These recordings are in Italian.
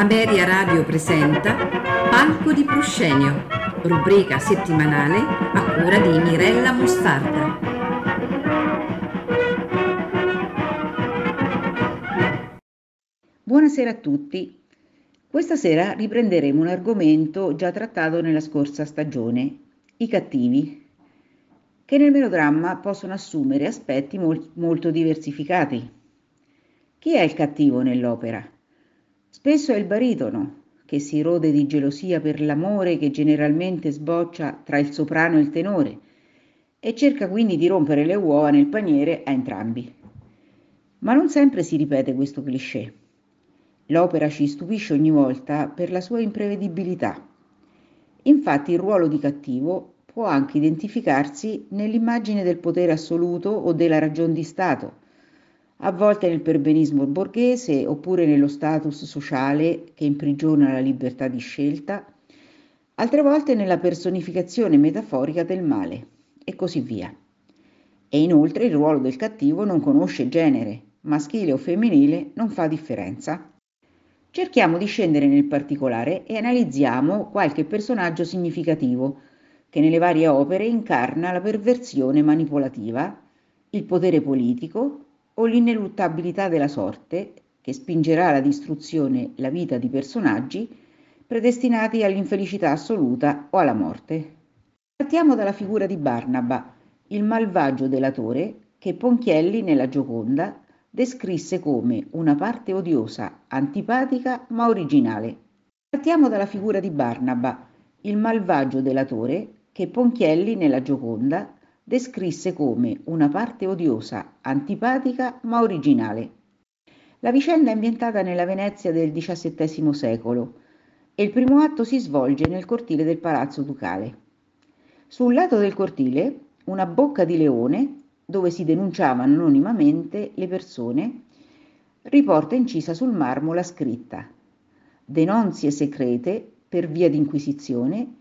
Ameria Radio presenta Palco di Proscenio, rubrica settimanale a cura di Mirella Mostarda. Buonasera a tutti. Questa sera riprenderemo un argomento già trattato nella scorsa stagione, i cattivi, che nel melodramma possono assumere aspetti mol- molto diversificati. Chi è il cattivo nell'opera? Spesso è il baritono, che si rode di gelosia per l'amore che generalmente sboccia tra il soprano e il tenore, e cerca quindi di rompere le uova nel paniere a entrambi. Ma non sempre si ripete questo cliché. L'opera ci stupisce ogni volta per la sua imprevedibilità. Infatti il ruolo di cattivo può anche identificarsi nell'immagine del potere assoluto o della ragion di Stato, a volte nel perbenismo borghese oppure nello status sociale che imprigiona la libertà di scelta, altre volte nella personificazione metaforica del male e così via. E inoltre il ruolo del cattivo non conosce genere, maschile o femminile non fa differenza. Cerchiamo di scendere nel particolare e analizziamo qualche personaggio significativo che nelle varie opere incarna la perversione manipolativa, il potere politico, o l'ineluttabilità della sorte che spingerà alla distruzione la vita di personaggi predestinati all'infelicità assoluta o alla morte. Partiamo dalla figura di Barnaba, il malvagio delatore che Ponchielli nella Gioconda descrisse come una parte odiosa, antipatica ma originale. Partiamo dalla figura di Barnaba, il malvagio delatore che Ponchielli nella Gioconda descrisse come una parte odiosa, antipatica ma originale. La vicenda è ambientata nella Venezia del XVII secolo e il primo atto si svolge nel cortile del palazzo ducale. Sul lato del cortile una bocca di leone, dove si denunciavano anonimamente le persone, riporta incisa sul marmo la scritta denonzie secrete per via d'inquisizione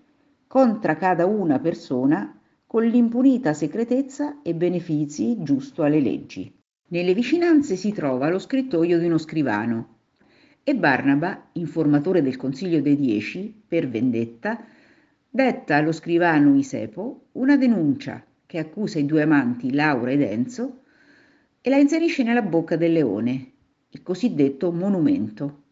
contra cada una persona con l'impunita segretezza e benefizi giusto alle leggi. Nelle vicinanze si trova lo scrittoio di uno scrivano e Barnaba, informatore del Consiglio dei Dieci, per vendetta, detta allo scrivano Isepo una denuncia che accusa i due amanti Laura ed Enzo e la inserisce nella bocca del leone, il cosiddetto monumento.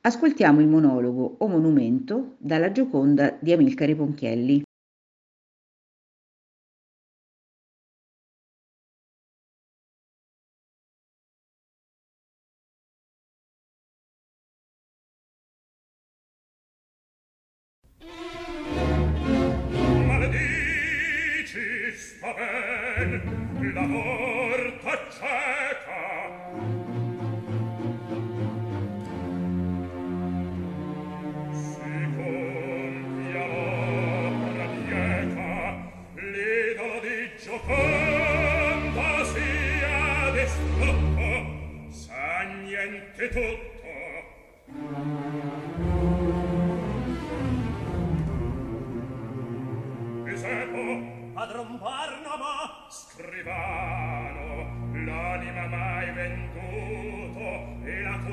Ascoltiamo il monologo o monumento dalla Gioconda di Amilcare Ponchielli. va ben, lavor tacere,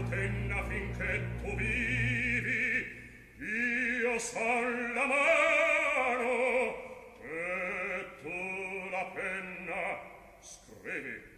l'antenna finché tu vivi, io son la mano e tu la penna scrivi.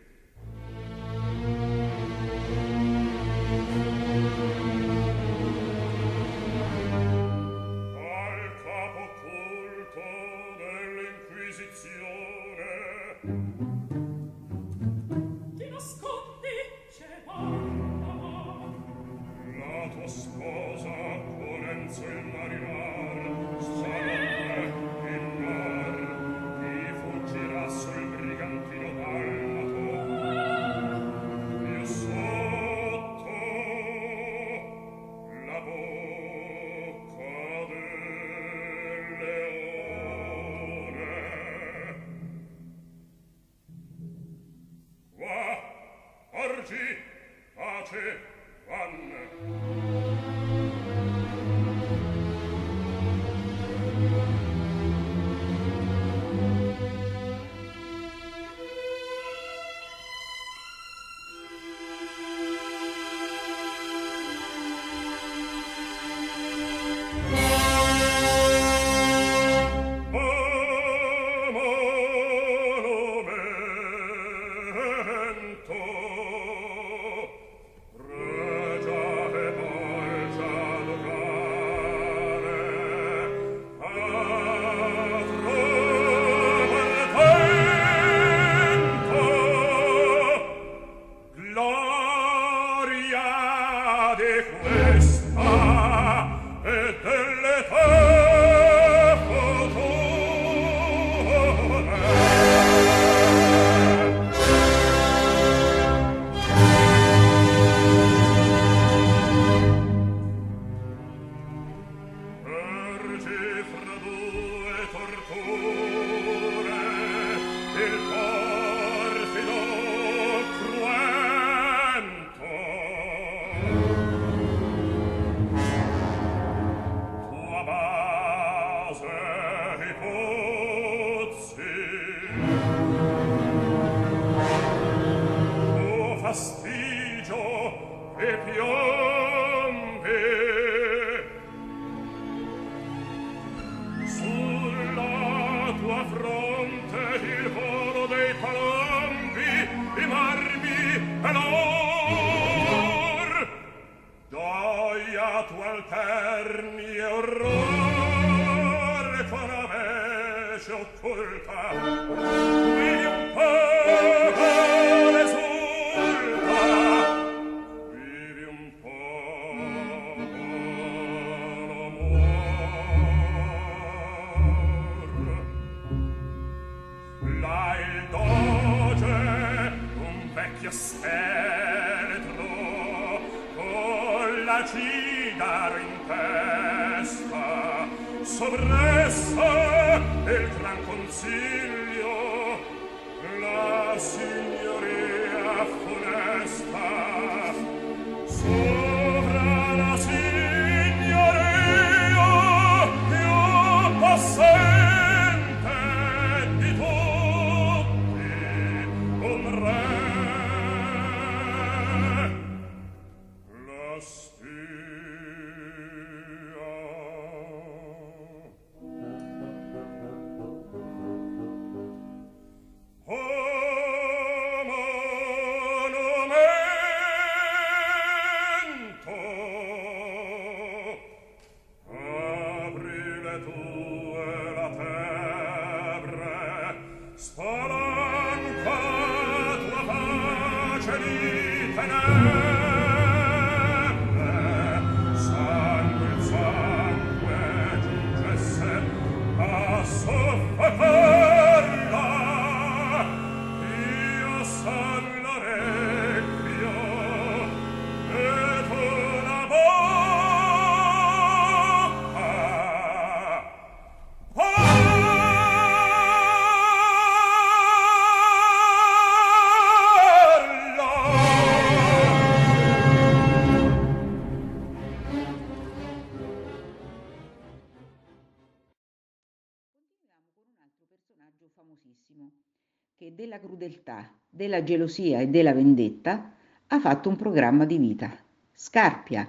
Della gelosia e della vendetta ha fatto un programma di vita. Scarpia,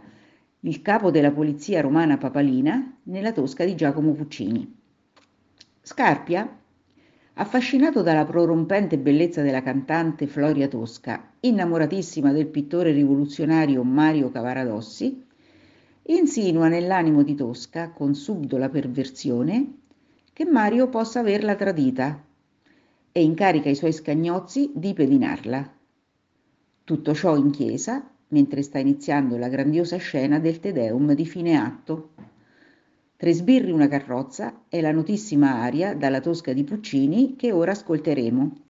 il capo della polizia romana papalina nella Tosca di Giacomo Puccini. Scarpia, affascinato dalla prorompente bellezza della cantante Floria Tosca, innamoratissima del pittore rivoluzionario Mario Cavaradossi, insinua nell'animo di Tosca, con subdola perversione, che Mario possa averla tradita e incarica i suoi scagnozzi di pedinarla. Tutto ciò in chiesa, mentre sta iniziando la grandiosa scena del Te Deum di fine atto. Tre sbirri una carrozza è la notissima aria dalla Tosca di Puccini che ora ascolteremo.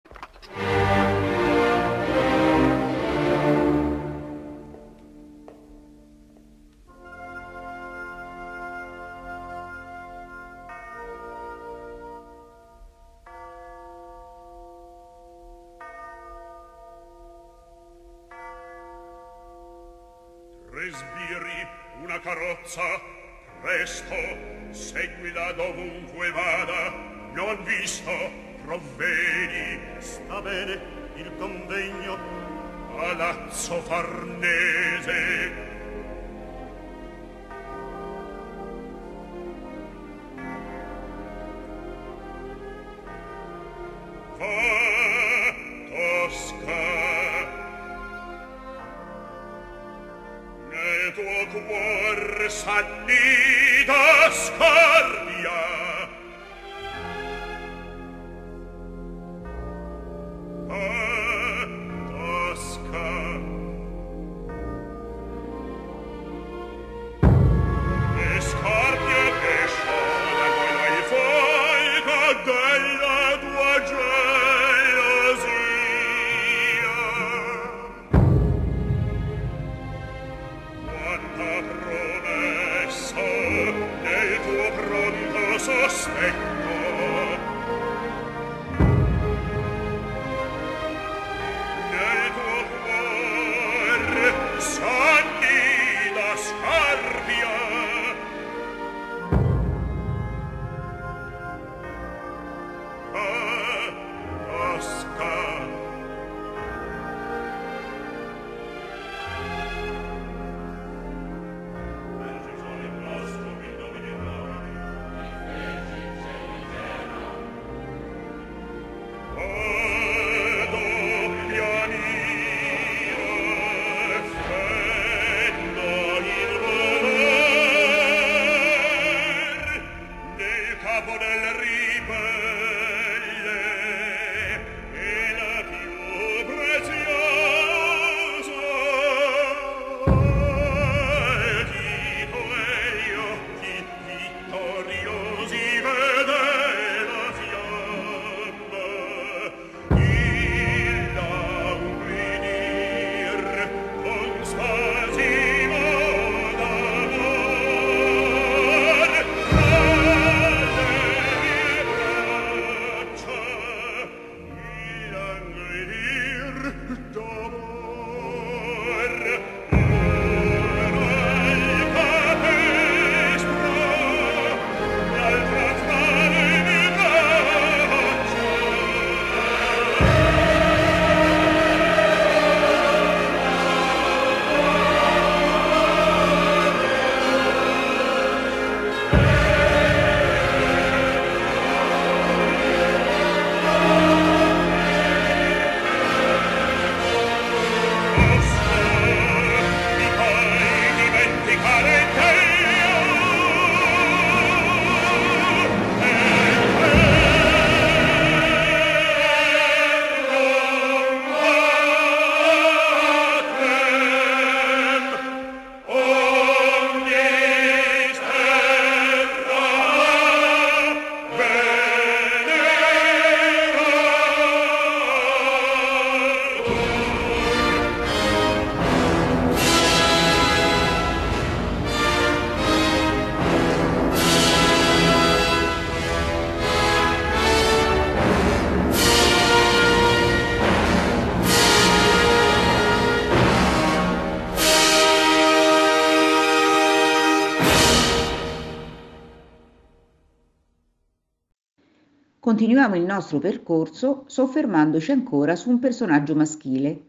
Continuiamo il nostro percorso soffermandoci ancora su un personaggio maschile,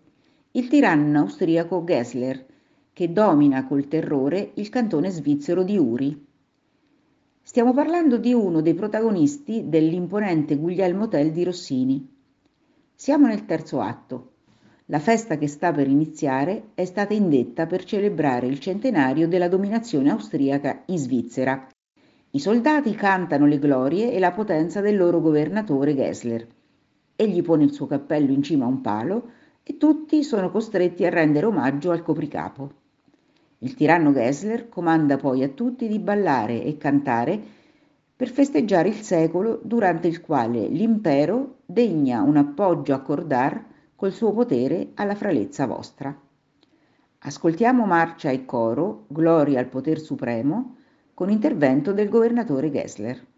il tiranno austriaco Gessler, che domina col terrore il cantone svizzero di Uri. Stiamo parlando di uno dei protagonisti dell'imponente Guglielmo Tell di Rossini. Siamo nel terzo atto. La festa che sta per iniziare è stata indetta per celebrare il centenario della dominazione austriaca in Svizzera. I soldati cantano le glorie e la potenza del loro governatore Gessler. Egli pone il suo cappello in cima a un palo e tutti sono costretti a rendere omaggio al copricapo. Il tiranno Gessler comanda poi a tutti di ballare e cantare per festeggiare il secolo durante il quale l'impero degna un appoggio a cordar col suo potere alla fralezza vostra. Ascoltiamo marcia e coro, gloria al poter supremo, con intervento del governatore Gessler.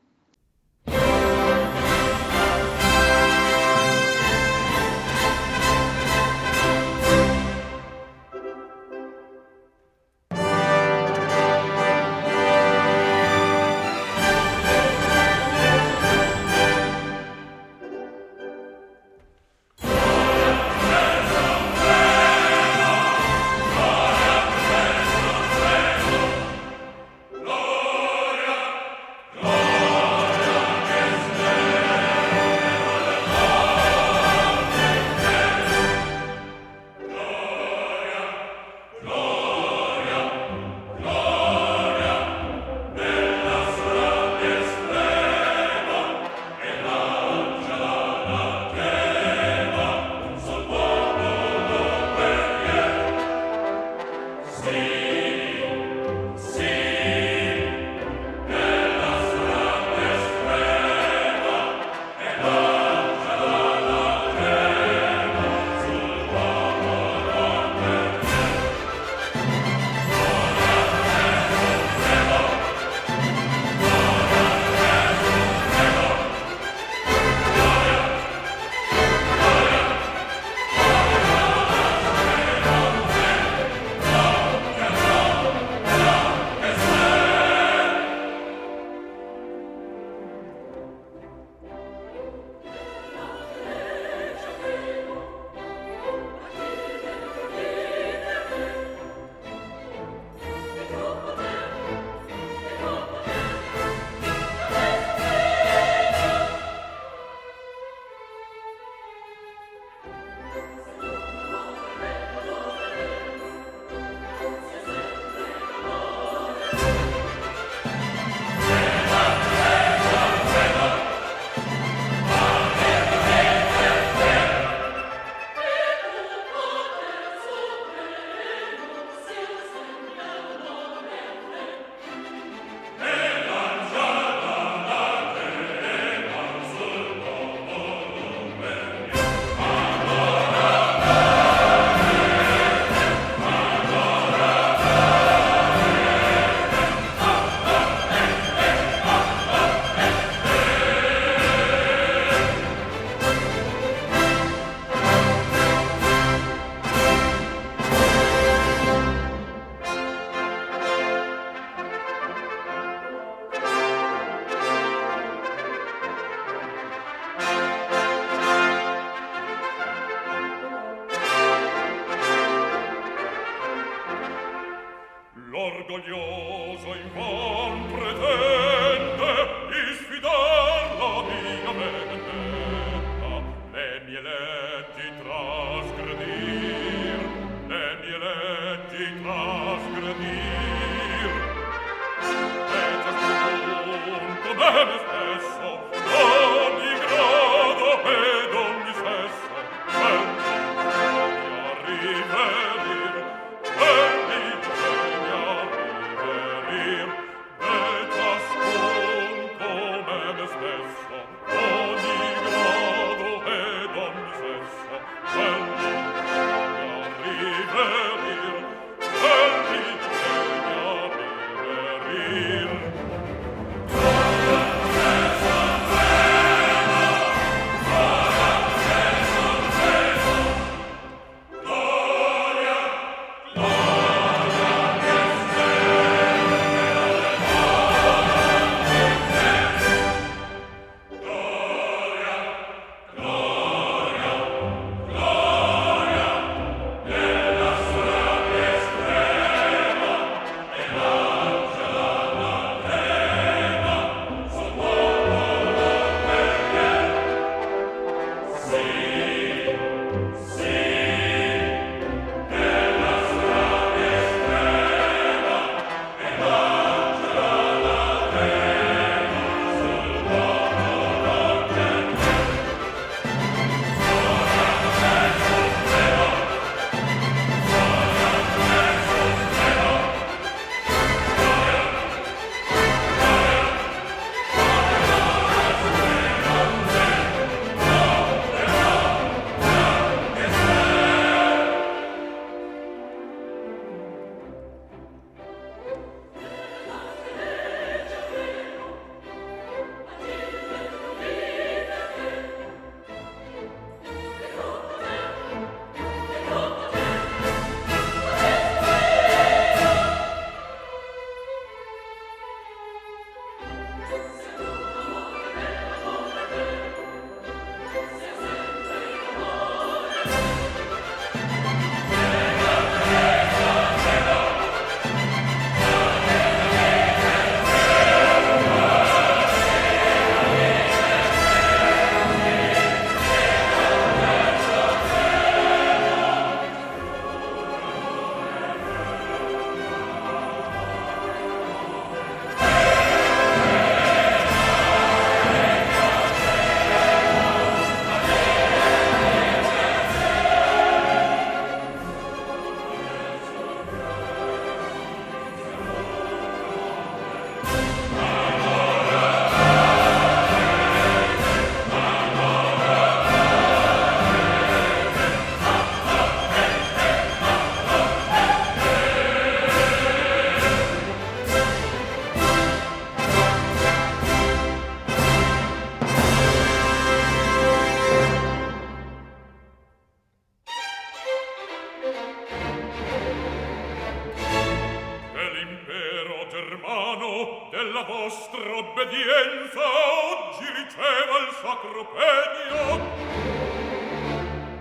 la vostra obbedienza oggi riceva il sacro pegno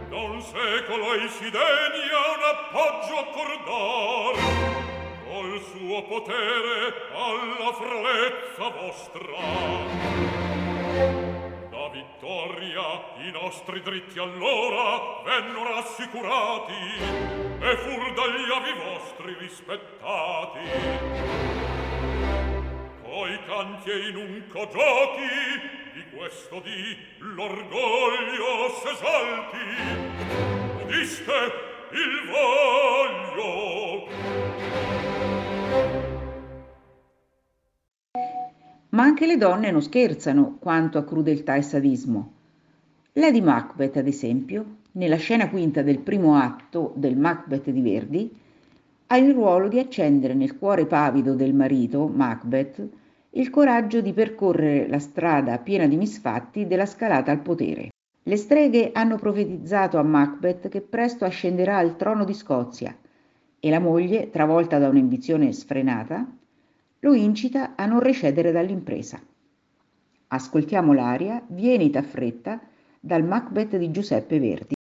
da un secolo ai si degna un appoggio accordar col suo potere alla fralezza vostra. Da vittoria i nostri dritti allora vennero assicurati e fur dagli avi vostri rispettati. Anche le donne non scherzano quanto a crudeltà e sadismo. Lady Macbeth, ad esempio, nella scena quinta del primo atto del Macbeth di Verdi, ha il ruolo di accendere nel cuore pavido del marito, Macbeth, il coraggio di percorrere la strada piena di misfatti della scalata al potere. Le streghe hanno profetizzato a Macbeth che presto ascenderà al trono di Scozia e la moglie, travolta da un'ambizione sfrenata, lo incita a non recedere dall'impresa. Ascoltiamo l'aria Vienita fretta dal Macbeth di Giuseppe Verdi.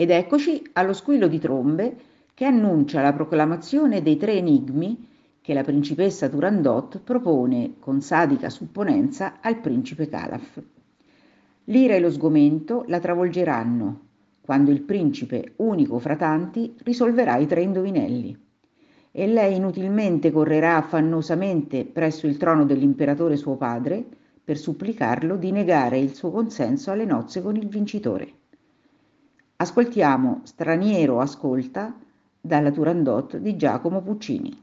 Ed eccoci allo squillo di trombe che annuncia la proclamazione dei tre enigmi che la principessa Turandot propone con sadica supponenza al principe Calaf. L'ira e lo sgomento la travolgeranno quando il principe, unico fra tanti, risolverà i tre indovinelli. E lei inutilmente correrà affannosamente presso il trono dell'imperatore suo padre per supplicarlo di negare il suo consenso alle nozze con il vincitore. Ascoltiamo Straniero ascolta dalla Turandot di Giacomo Puccini.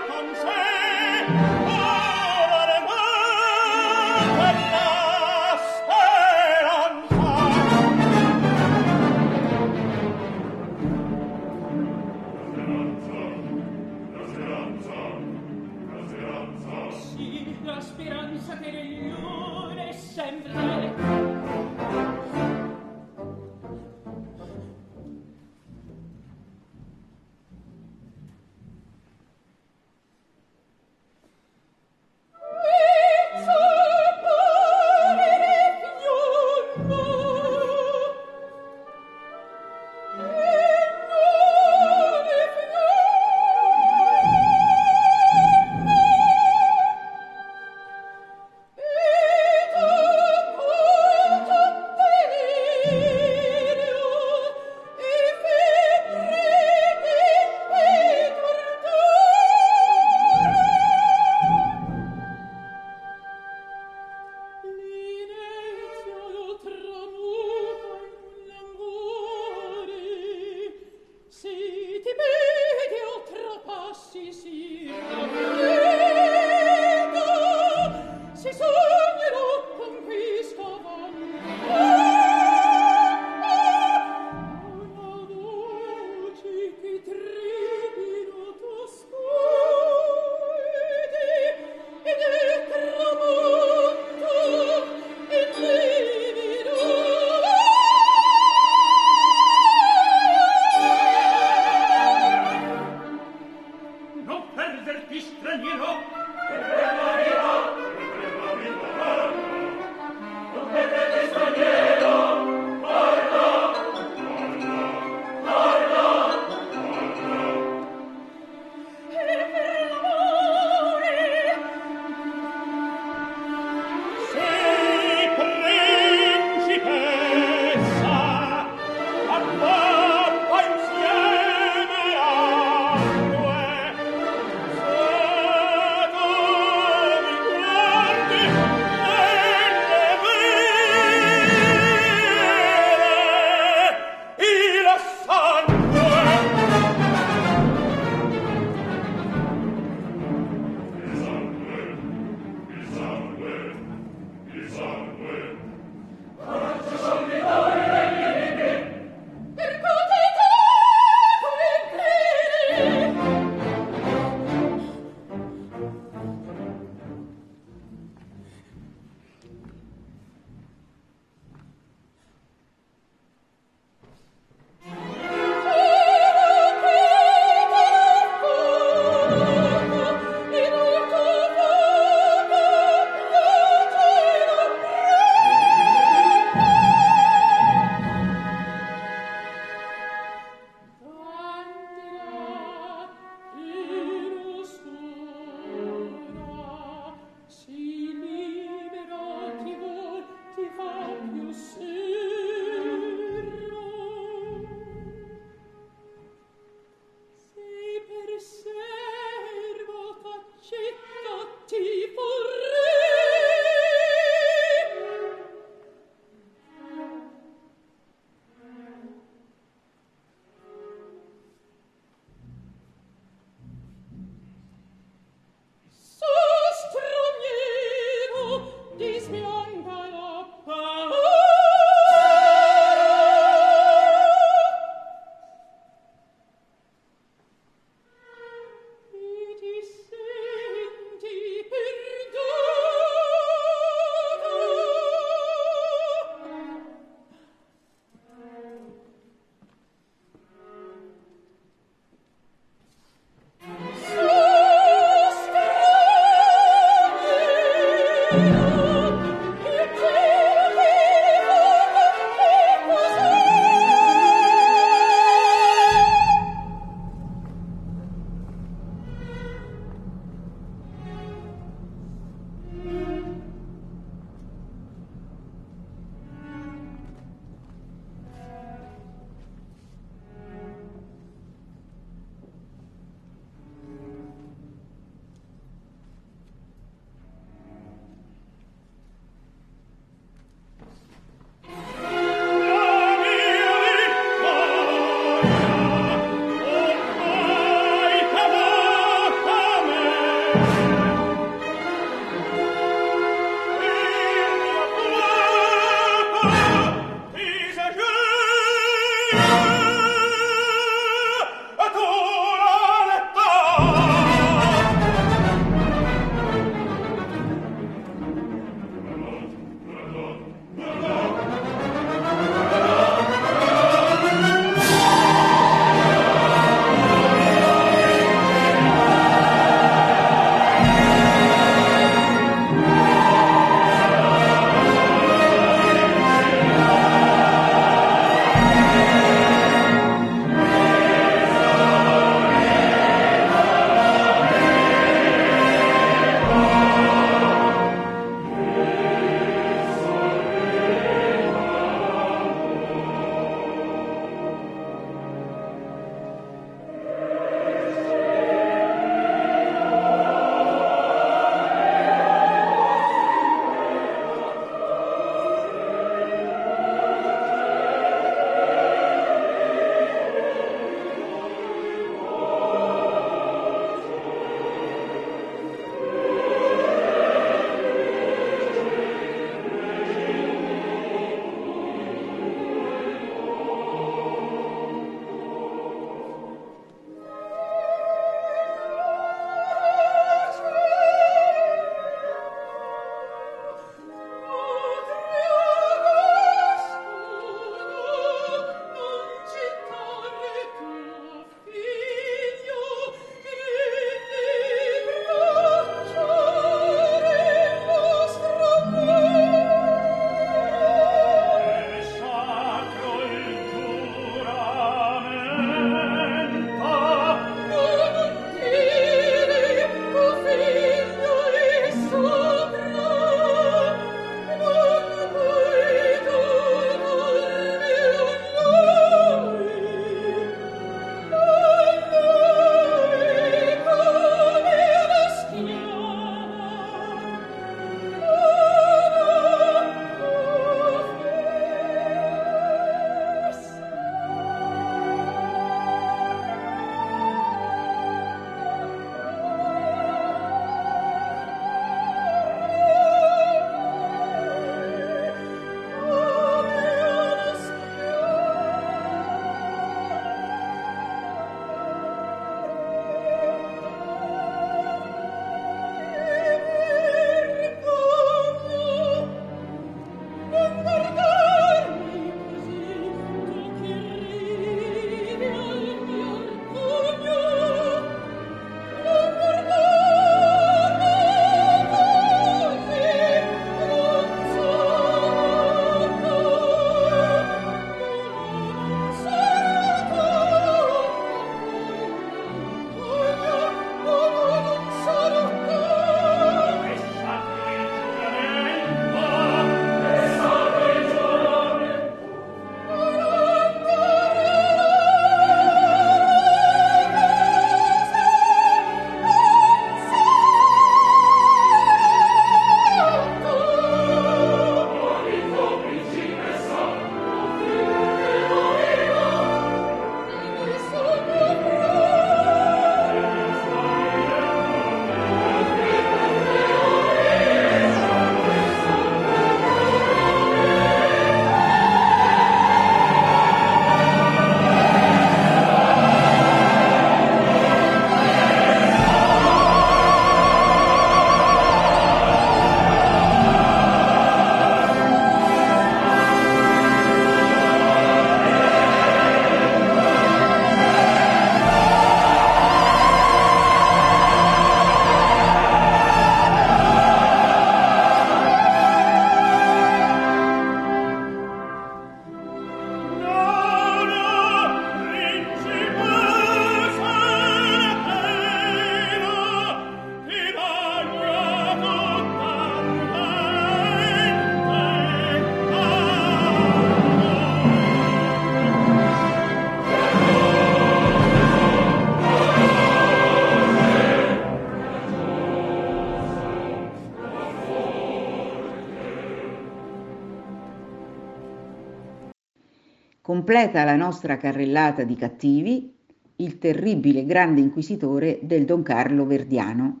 Completa la nostra carrellata di cattivi il terribile grande inquisitore del Don Carlo Verdiano.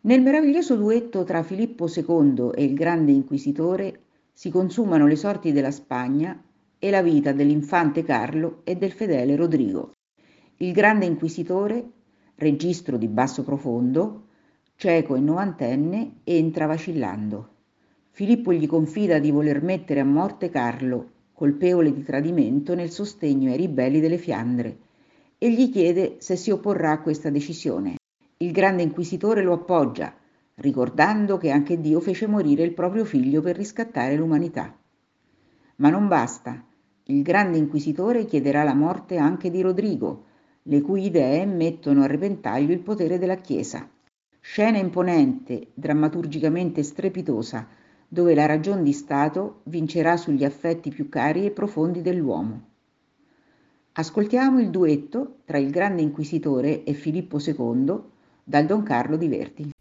Nel meraviglioso duetto tra Filippo II e il grande inquisitore si consumano le sorti della Spagna e la vita dell'infante Carlo e del fedele Rodrigo. Il grande inquisitore, registro di basso profondo, cieco e novantenne, entra vacillando. Filippo gli confida di voler mettere a morte Carlo, colpevole di tradimento nel sostegno ai ribelli delle Fiandre, e gli chiede se si opporrà a questa decisione. Il grande inquisitore lo appoggia, ricordando che anche Dio fece morire il proprio figlio per riscattare l'umanità. Ma non basta. Il grande inquisitore chiederà la morte anche di Rodrigo, le cui idee mettono a repentaglio il potere della Chiesa. Scena imponente, drammaturgicamente strepitosa, dove la ragion di Stato vincerà sugli affetti più cari e profondi dell'uomo. Ascoltiamo il duetto tra il grande inquisitore e Filippo II dal Don Carlo di Verdi.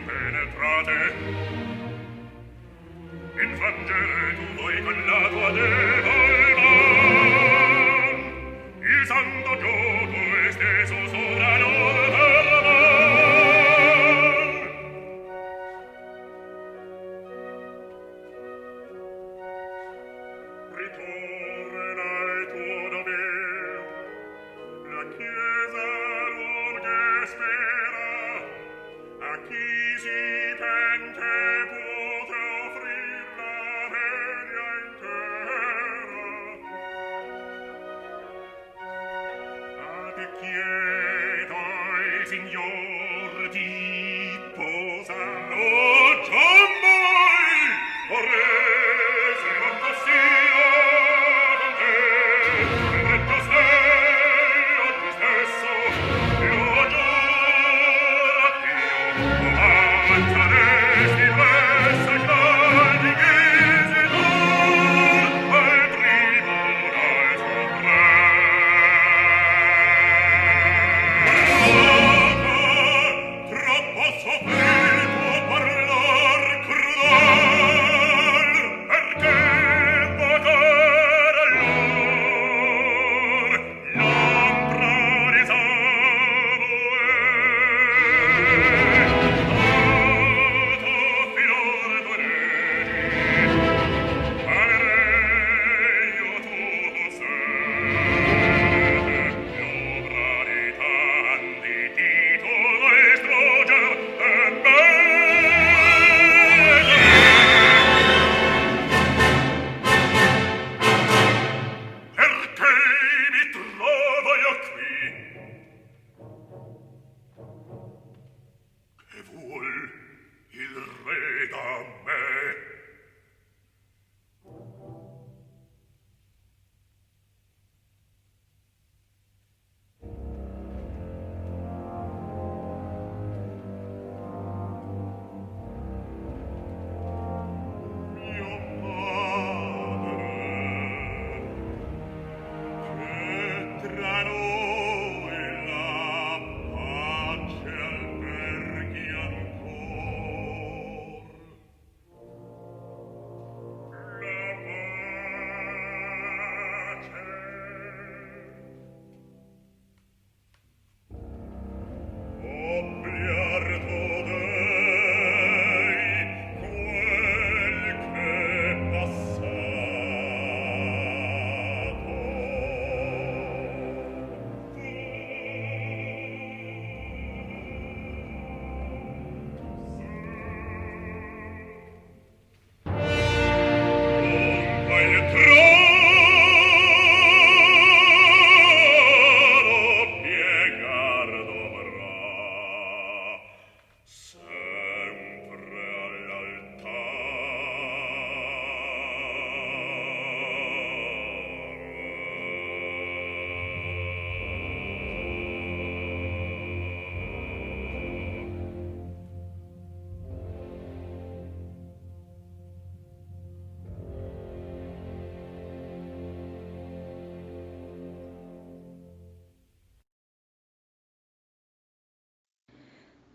impenetrate. Infangere tu voi con la tua devo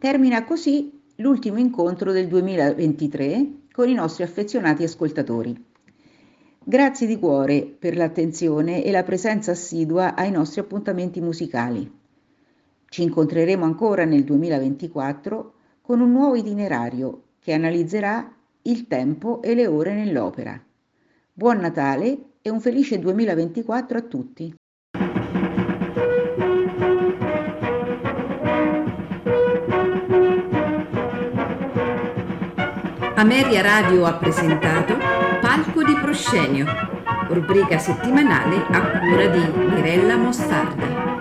Termina così l'ultimo incontro del 2023 con i nostri affezionati ascoltatori. Grazie di cuore per l'attenzione e la presenza assidua ai nostri appuntamenti musicali. Ci incontreremo ancora nel 2024 con un nuovo itinerario che analizzerà il tempo e le ore nell'opera. Buon Natale e un felice 2024 a tutti! Ameria Radio ha presentato Palco di Proscenio, rubrica settimanale a cura di Mirella Mostardi.